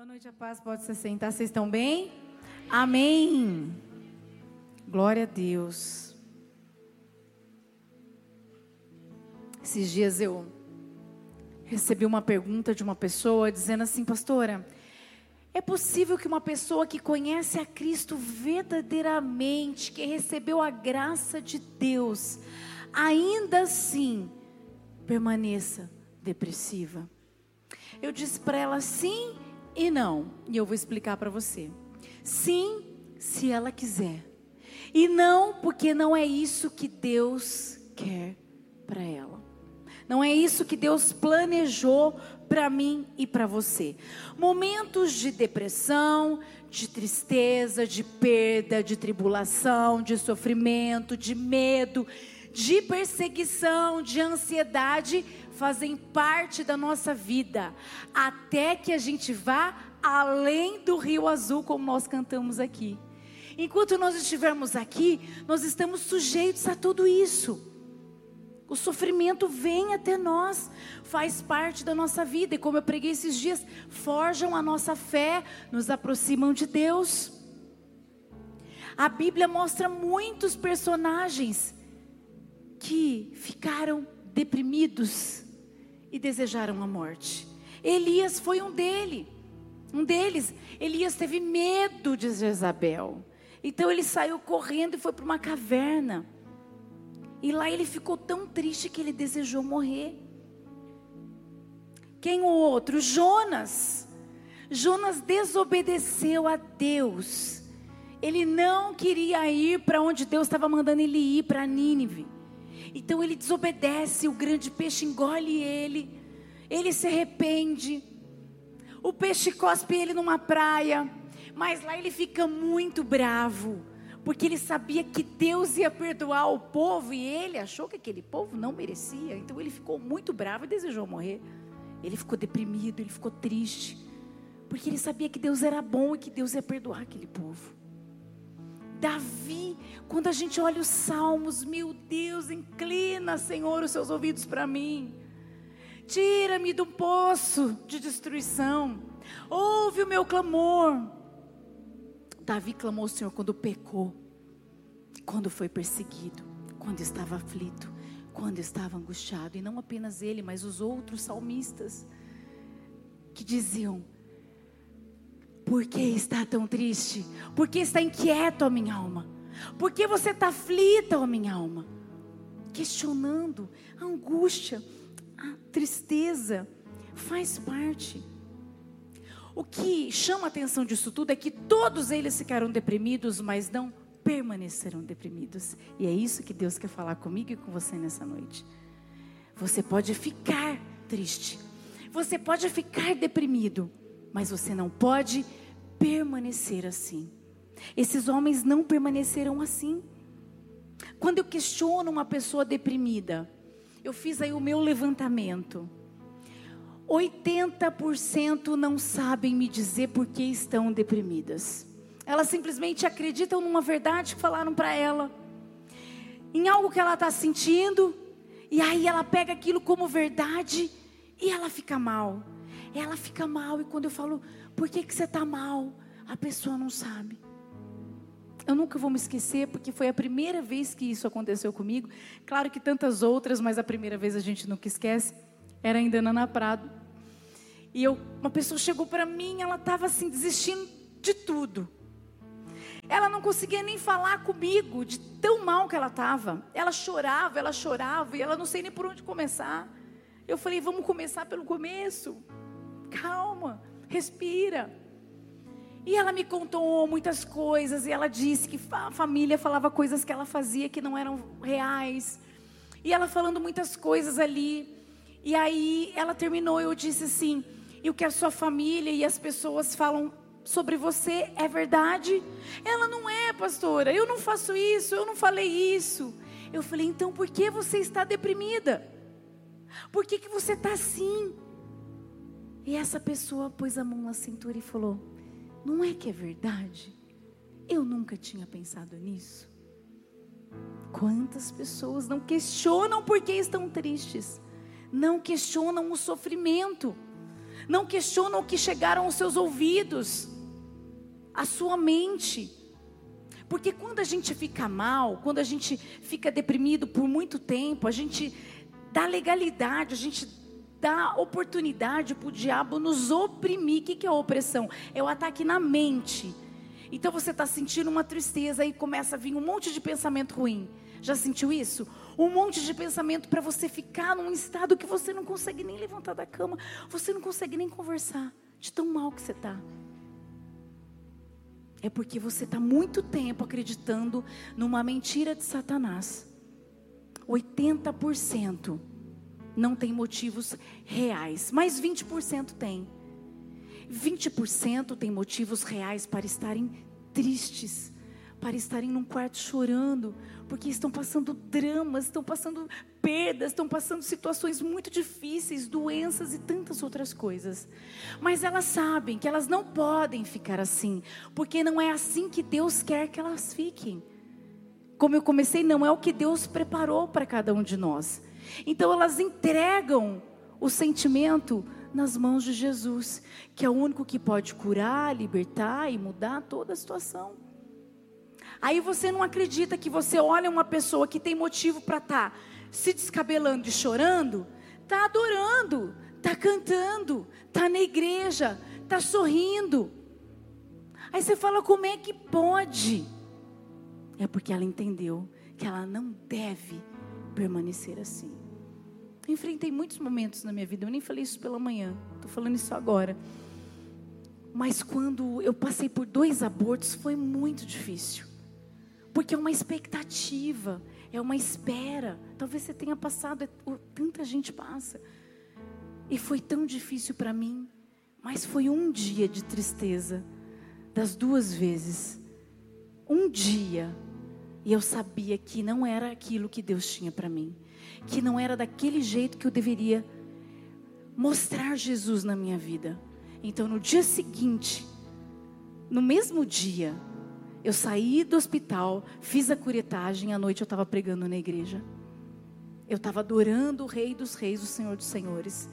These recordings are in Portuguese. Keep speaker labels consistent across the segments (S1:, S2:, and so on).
S1: Boa noite, a paz. Pode se sentar. Vocês estão bem? Amém. Glória a Deus. Esses dias eu recebi uma pergunta de uma pessoa dizendo assim, pastora, é possível que uma pessoa que conhece a Cristo verdadeiramente, que recebeu a graça de Deus, ainda assim permaneça depressiva? Eu disse para ela sim e não, e eu vou explicar para você. Sim, se ela quiser. E não, porque não é isso que Deus quer para ela. Não é isso que Deus planejou para mim e para você. Momentos de depressão, de tristeza, de perda, de tribulação, de sofrimento, de medo, de perseguição, de ansiedade fazem parte da nossa vida, até que a gente vá além do rio azul, como nós cantamos aqui. Enquanto nós estivermos aqui, nós estamos sujeitos a tudo isso. O sofrimento vem até nós, faz parte da nossa vida, e como eu preguei esses dias, forjam a nossa fé, nos aproximam de Deus. A Bíblia mostra muitos personagens que ficaram deprimidos, e desejaram a morte. Elias foi um dele, um deles. Elias teve medo de Jezabel. Então ele saiu correndo e foi para uma caverna. E lá ele ficou tão triste que ele desejou morrer. Quem o outro? Jonas. Jonas desobedeceu a Deus. Ele não queria ir para onde Deus estava mandando ele ir, para Nínive. Então ele desobedece, o grande peixe engole ele, ele se arrepende. O peixe cospe ele numa praia, mas lá ele fica muito bravo, porque ele sabia que Deus ia perdoar o povo e ele achou que aquele povo não merecia. Então ele ficou muito bravo e desejou morrer. Ele ficou deprimido, ele ficou triste, porque ele sabia que Deus era bom e que Deus ia perdoar aquele povo. Davi, quando a gente olha os salmos, meu Deus, inclina, Senhor, os seus ouvidos para mim. Tira-me do poço de destruição. Ouve o meu clamor. Davi clamou ao Senhor quando pecou, quando foi perseguido, quando estava aflito, quando estava angustiado. E não apenas ele, mas os outros salmistas que diziam: por que está tão triste? Por que está inquieto, a minha alma? Por que você está aflita, ó minha alma? Questionando a angústia, a tristeza, faz parte. O que chama a atenção disso tudo é que todos eles ficaram deprimidos, mas não permaneceram deprimidos. E é isso que Deus quer falar comigo e com você nessa noite. Você pode ficar triste, você pode ficar deprimido, mas você não pode permanecer assim. Esses homens não permaneceram assim. Quando eu questiono uma pessoa deprimida, eu fiz aí o meu levantamento. 80% não sabem me dizer por que estão deprimidas. Elas simplesmente acreditam numa verdade que falaram para ela, em algo que ela está sentindo, e aí ela pega aquilo como verdade e ela fica mal. Ela fica mal, e quando eu falo, por que, que você está mal? A pessoa não sabe. Eu nunca vou me esquecer, porque foi a primeira vez que isso aconteceu comigo. Claro que tantas outras, mas a primeira vez a gente nunca esquece. Era ainda Ana Prado. E eu, uma pessoa chegou para mim, ela estava assim, desistindo de tudo. Ela não conseguia nem falar comigo, de tão mal que ela estava. Ela chorava, ela chorava, e ela não sei nem por onde começar. Eu falei, vamos começar pelo começo. Calma respira. E ela me contou muitas coisas, e ela disse que a família falava coisas que ela fazia que não eram reais. E ela falando muitas coisas ali. E aí ela terminou, eu disse assim: "E o que a sua família e as pessoas falam sobre você é verdade?" Ela não é, pastora. Eu não faço isso, eu não falei isso. Eu falei: "Então por que você está deprimida? Por que que você está assim?" E essa pessoa pôs a mão na cintura e falou: Não é que é verdade? Eu nunca tinha pensado nisso. Quantas pessoas não questionam por que estão tristes, não questionam o sofrimento, Não questiona o que chegaram aos seus ouvidos, a sua mente. Porque quando a gente fica mal, quando a gente fica deprimido por muito tempo, a gente dá legalidade, a gente dá oportunidade para o diabo nos oprimir. O que é opressão? É o ataque na mente. Então você está sentindo uma tristeza e começa a vir um monte de pensamento ruim. Já sentiu isso? Um monte de pensamento para você ficar num estado que você não consegue nem levantar da cama, você não consegue nem conversar, de tão mal que você está. É porque você está muito tempo acreditando numa mentira de Satanás. 80% não tem motivos reais, mas 20% tem. 20% tem motivos reais para estarem tristes, para estarem num quarto chorando, porque estão passando dramas, estão passando perdas, estão passando situações muito difíceis, doenças e tantas outras coisas. Mas elas sabem que elas não podem ficar assim, porque não é assim que Deus quer que elas fiquem. Como eu comecei, não é o que Deus preparou para cada um de nós. Então elas entregam o sentimento nas mãos de Jesus, que é o único que pode curar, libertar e mudar toda a situação. Aí você não acredita que você olha uma pessoa que tem motivo para estar tá se descabelando e chorando, tá adorando, tá cantando, tá na igreja, tá sorrindo. Aí você fala como é que pode? É porque ela entendeu que ela não deve permanecer assim. Enfrentei muitos momentos na minha vida, eu nem falei isso pela manhã, estou falando isso agora. Mas quando eu passei por dois abortos foi muito difícil. Porque é uma expectativa, é uma espera. Talvez você tenha passado, é, tanta gente passa. E foi tão difícil para mim, mas foi um dia de tristeza, das duas vezes. Um dia, e eu sabia que não era aquilo que Deus tinha para mim, que não era daquele jeito que eu deveria mostrar Jesus na minha vida. Então, no dia seguinte, no mesmo dia, eu saí do hospital, fiz a curetagem, à noite eu estava pregando na igreja. Eu estava adorando o Rei dos Reis, o Senhor dos Senhores.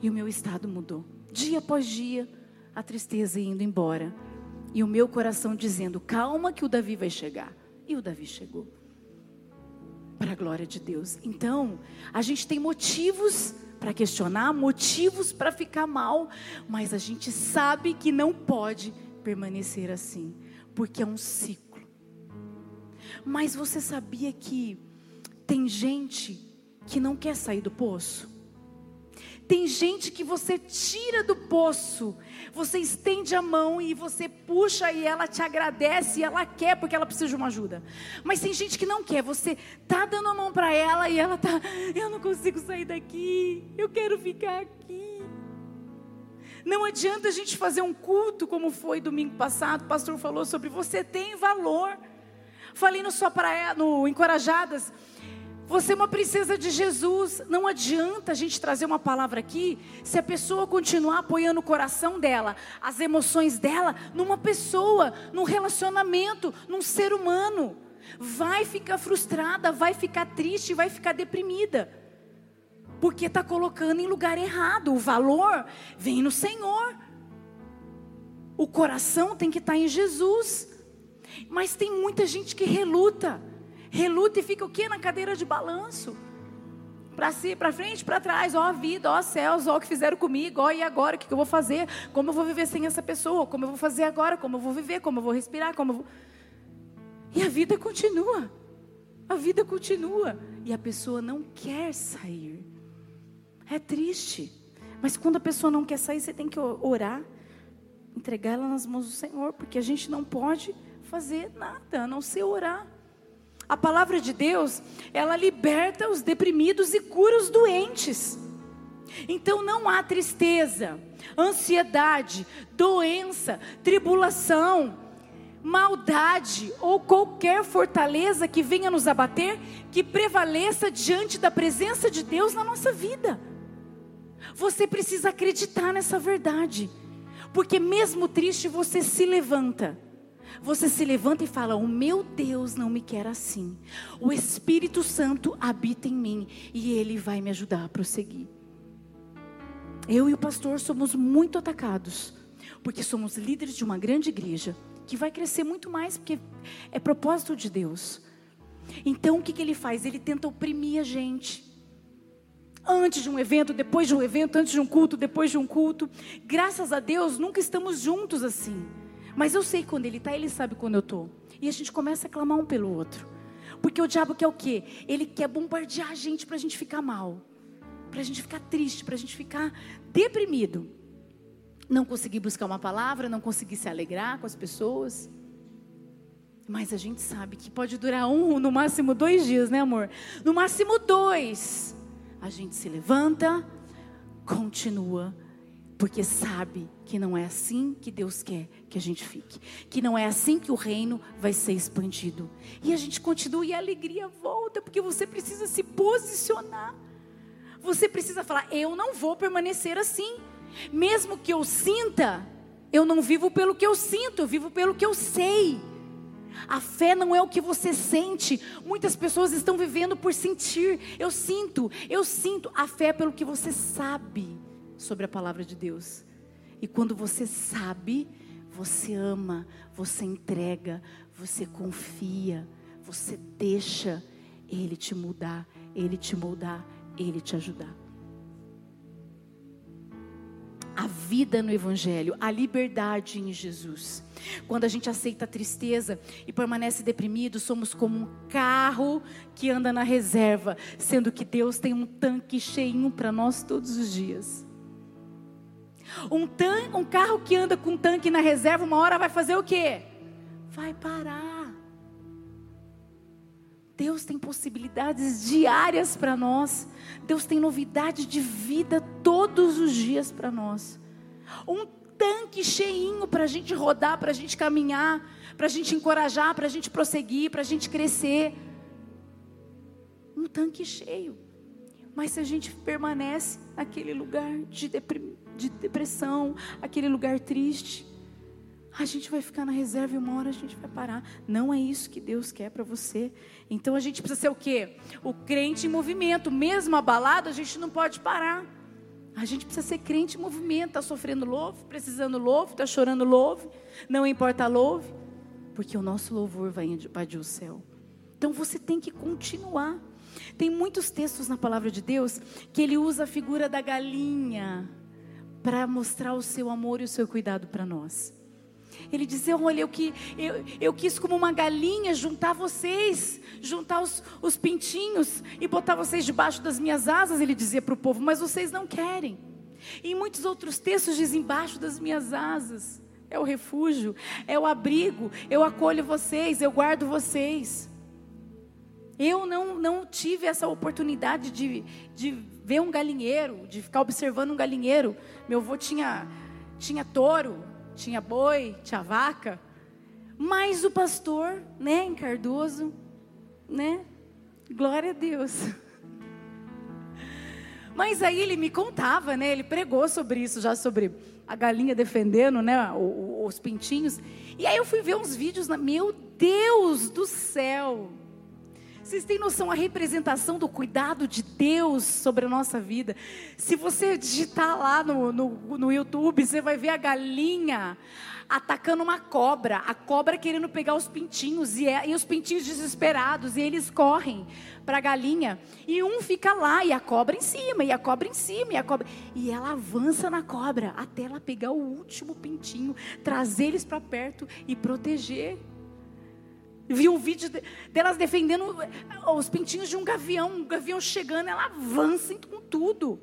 S1: E o meu estado mudou. Dia após dia, a tristeza indo embora. E o meu coração dizendo: calma, que o Davi vai chegar. E o Davi chegou. Para a glória de Deus. Então, a gente tem motivos para questionar, motivos para ficar mal, mas a gente sabe que não pode permanecer assim porque é um ciclo. Mas você sabia que tem gente que não quer sair do poço? Tem gente que você tira do poço, você estende a mão e você puxa e ela te agradece e ela quer porque ela precisa de uma ajuda. Mas tem gente que não quer, você tá dando a mão para ela e ela tá, eu não consigo sair daqui, eu quero ficar aqui. Não adianta a gente fazer um culto como foi domingo passado. O pastor falou sobre você tem valor. Falei no só para no encorajadas. Você é uma princesa de Jesus. Não adianta a gente trazer uma palavra aqui se a pessoa continuar apoiando o coração dela, as emoções dela, numa pessoa, num relacionamento, num ser humano. Vai ficar frustrada, vai ficar triste, vai ficar deprimida porque está colocando em lugar errado. O valor vem no Senhor. O coração tem que estar tá em Jesus. Mas tem muita gente que reluta. Reluta e fica o que na cadeira de balanço? Para si, para frente, para trás, ó vida, ó céus, ó o que fizeram comigo, ó e agora, o que, que eu vou fazer? Como eu vou viver sem essa pessoa? Como eu vou fazer agora? Como eu vou viver? Como eu vou respirar? Como vou... E a vida continua. A vida continua. E a pessoa não quer sair. É triste. Mas quando a pessoa não quer sair, você tem que orar, entregar ela nas mãos do Senhor, porque a gente não pode fazer nada a não ser orar. A palavra de Deus, ela liberta os deprimidos e cura os doentes. Então não há tristeza, ansiedade, doença, tribulação, maldade ou qualquer fortaleza que venha nos abater que prevaleça diante da presença de Deus na nossa vida. Você precisa acreditar nessa verdade. Porque mesmo triste, você se levanta. Você se levanta e fala: O meu Deus não me quer assim. O Espírito Santo habita em mim e ele vai me ajudar a prosseguir. Eu e o pastor somos muito atacados, porque somos líderes de uma grande igreja que vai crescer muito mais, porque é propósito de Deus. Então o que, que ele faz? Ele tenta oprimir a gente. Antes de um evento, depois de um evento, antes de um culto, depois de um culto. Graças a Deus, nunca estamos juntos assim. Mas eu sei quando ele está, ele sabe quando eu estou. E a gente começa a clamar um pelo outro. Porque o diabo quer o quê? Ele quer bombardear a gente para a gente ficar mal. Para a gente ficar triste, para a gente ficar deprimido. Não conseguir buscar uma palavra, não conseguir se alegrar com as pessoas. Mas a gente sabe que pode durar um, no máximo dois dias, né, amor? No máximo dois. A gente se levanta, continua, porque sabe que não é assim que Deus quer que a gente fique, que não é assim que o reino vai ser expandido. E a gente continua e a alegria volta, porque você precisa se posicionar. Você precisa falar: eu não vou permanecer assim. Mesmo que eu sinta, eu não vivo pelo que eu sinto, eu vivo pelo que eu sei. A fé não é o que você sente. Muitas pessoas estão vivendo por sentir. Eu sinto, eu sinto. A fé é pelo que você sabe sobre a palavra de Deus. E quando você sabe, você ama, você entrega, você confia, você deixa Ele te mudar, Ele te moldar, Ele te ajudar a vida no Evangelho, a liberdade em Jesus. Quando a gente aceita a tristeza e permanece deprimido, somos como um carro que anda na reserva, sendo que Deus tem um tanque cheinho para nós todos os dias. Um, tan um carro que anda com tanque na reserva, uma hora vai fazer o quê? Vai parar. Deus tem possibilidades diárias para nós. Deus tem novidade de vida todos os dias para nós. Um tanque cheinho para a gente rodar, para a gente caminhar, para a gente encorajar, para a gente prosseguir, para a gente crescer. Um tanque cheio. Mas se a gente permanece naquele lugar de, de depressão, aquele lugar triste, a gente vai ficar na reserva e uma hora a gente vai parar. Não é isso que Deus quer para você. Então a gente precisa ser o quê? O crente em movimento. Mesmo abalado, a gente não pode parar. A gente precisa ser crente em movimento. Está sofrendo louve, precisando louve, está chorando louve. Não importa louve. Porque o nosso louvor vai invadir o céu. Então você tem que continuar. Tem muitos textos na palavra de Deus que ele usa a figura da galinha para mostrar o seu amor e o seu cuidado para nós. Ele dizia: Olha, eu, que, eu, eu quis, como uma galinha, juntar vocês, juntar os, os pintinhos e botar vocês debaixo das minhas asas. Ele dizia para o povo: Mas vocês não querem. E em muitos outros textos diz: Embaixo das minhas asas. É o refúgio, é o abrigo. Eu acolho vocês, eu guardo vocês. Eu não, não tive essa oportunidade de, de ver um galinheiro, de ficar observando um galinheiro. Meu avô tinha, tinha touro, tinha boi, tinha vaca. Mas o pastor, né, em Cardoso, né? Glória a Deus. Mas aí ele me contava, né? Ele pregou sobre isso, já sobre a galinha defendendo, né? Os pintinhos. E aí eu fui ver uns vídeos, meu Deus do céu! Vocês têm noção a representação do cuidado de Deus sobre a nossa vida? Se você digitar lá no, no, no YouTube, você vai ver a galinha atacando uma cobra, a cobra querendo pegar os pintinhos, e, é, e os pintinhos desesperados, e eles correm para a galinha, e um fica lá, e a cobra em cima, e a cobra em cima, e a cobra. E ela avança na cobra até ela pegar o último pintinho, trazer eles para perto e proteger. Vi um vídeo delas defendendo eh, os pintinhos de um gavião, um gavião chegando, ela avança com tudo.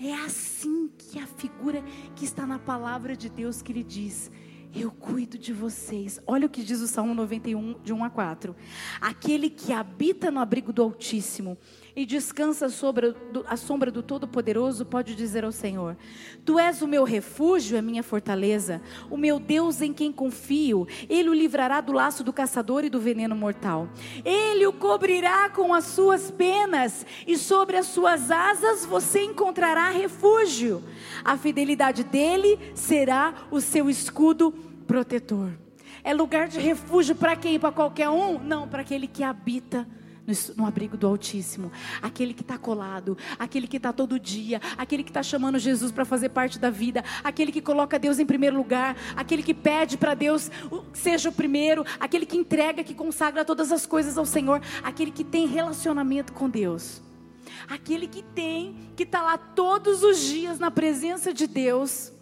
S1: É assim que a figura que está na palavra de Deus que ele diz: Eu cuido de vocês. Olha o que diz o Salmo 91, de 1 a 4. Aquele que habita no abrigo do Altíssimo e descansa sobre a sombra do Todo-Poderoso, pode dizer ao Senhor: Tu és o meu refúgio, a minha fortaleza, o meu Deus em quem confio. Ele o livrará do laço do caçador e do veneno mortal. Ele o cobrirá com as suas penas, e sobre as suas asas você encontrará refúgio. A fidelidade dele será o seu escudo protetor. É lugar de refúgio para quem? Para qualquer um? Não, para aquele que habita no, abrigo do Altíssimo. Aquele que está colado, aquele que está todo dia, aquele que está chamando Jesus para fazer parte da vida, aquele que coloca Deus em primeiro lugar, aquele que pede para Deus seja o primeiro, aquele que entrega, que consagra todas as coisas ao Senhor, aquele que tem relacionamento com Deus. Aquele que tem, que está lá todos os dias na presença de Deus,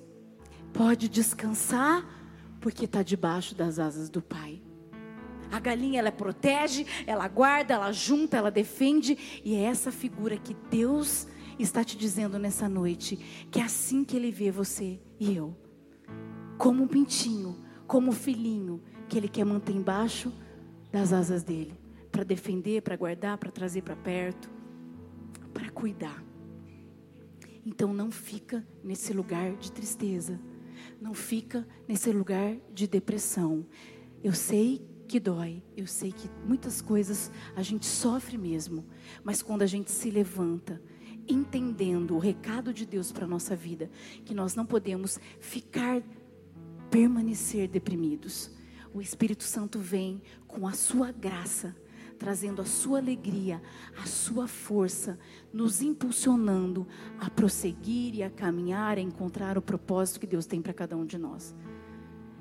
S1: pode descansar, porque está debaixo das asas do Pai. A galinha ela protege, ela guarda, ela junta, ela defende, e é essa figura que Deus está te dizendo nessa noite, que é assim que ele vê você e eu. Como um pintinho, como um filhinho que ele quer manter embaixo das asas dele, para defender, para guardar, para trazer para perto, para cuidar. Então não fica nesse lugar de tristeza, não fica nesse lugar de depressão. Eu sei que dói. Eu sei que muitas coisas a gente sofre mesmo, mas quando a gente se levanta, entendendo o recado de Deus para nossa vida, que nós não podemos ficar, permanecer deprimidos. O Espírito Santo vem com a sua graça, trazendo a sua alegria, a sua força, nos impulsionando a prosseguir e a caminhar, a encontrar o propósito que Deus tem para cada um de nós.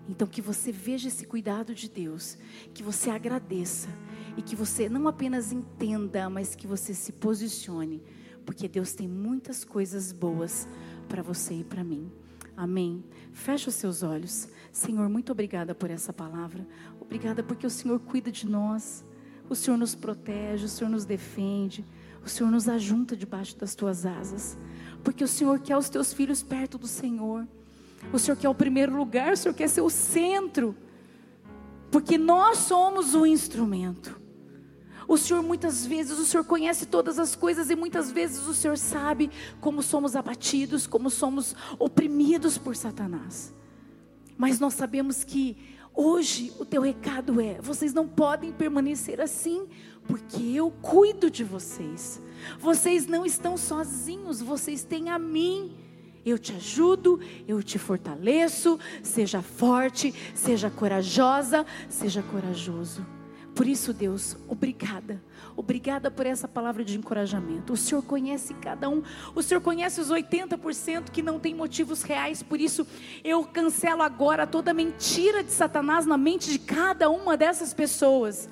S1: Então, que você veja esse cuidado de Deus, que você agradeça e que você não apenas entenda, mas que você se posicione, porque Deus tem muitas coisas boas para você e para mim. Amém. Feche os seus olhos. Senhor, muito obrigada por essa palavra. Obrigada porque o Senhor cuida de nós. O Senhor nos protege, o Senhor nos defende. O Senhor nos ajunta debaixo das tuas asas. Porque o Senhor quer os teus filhos perto do Senhor. O Senhor quer o primeiro lugar, o Senhor quer ser o centro. Porque nós somos o instrumento. O Senhor muitas vezes, o Senhor conhece todas as coisas e muitas vezes o Senhor sabe como somos abatidos, como somos oprimidos por Satanás. Mas nós sabemos que hoje o teu recado é: vocês não podem permanecer assim, porque eu cuido de vocês. Vocês não estão sozinhos, vocês têm a mim. Eu te ajudo, eu te fortaleço. Seja forte, seja corajosa, seja corajoso. Por isso, Deus, obrigada. Obrigada por essa palavra de encorajamento. O Senhor conhece cada um. O Senhor conhece os 80% que não tem motivos reais. Por isso, eu cancelo agora toda mentira de Satanás na mente de cada uma dessas pessoas.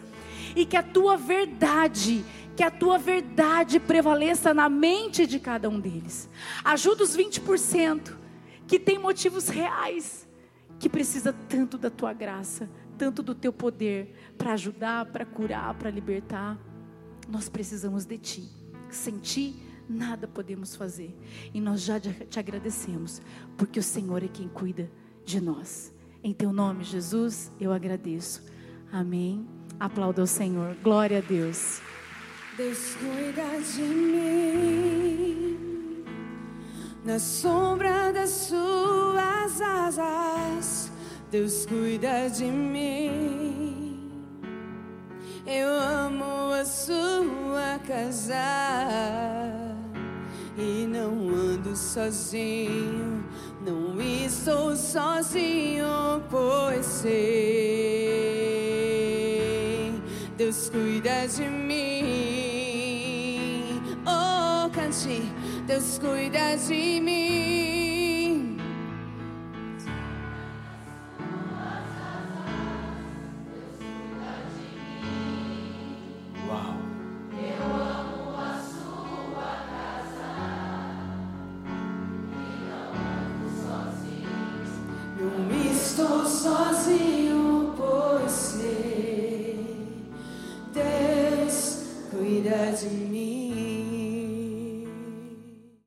S1: E que a tua verdade que a tua verdade prevaleça na mente de cada um deles. Ajuda os 20% que tem motivos reais, que precisa tanto da tua graça, tanto do teu poder para ajudar, para curar, para libertar. Nós precisamos de ti. Sem ti nada podemos fazer. E nós já te agradecemos, porque o Senhor é quem cuida de nós. Em teu nome, Jesus, eu agradeço. Amém. Aplauda o Senhor. Glória a Deus.
S2: Deus cuida de mim na sombra das suas asas. Deus cuida de mim. Eu amo a sua casa e não ando sozinho. Não estou sozinho, pois sei. Deus cuida de mim cante, Deus cuida de mim.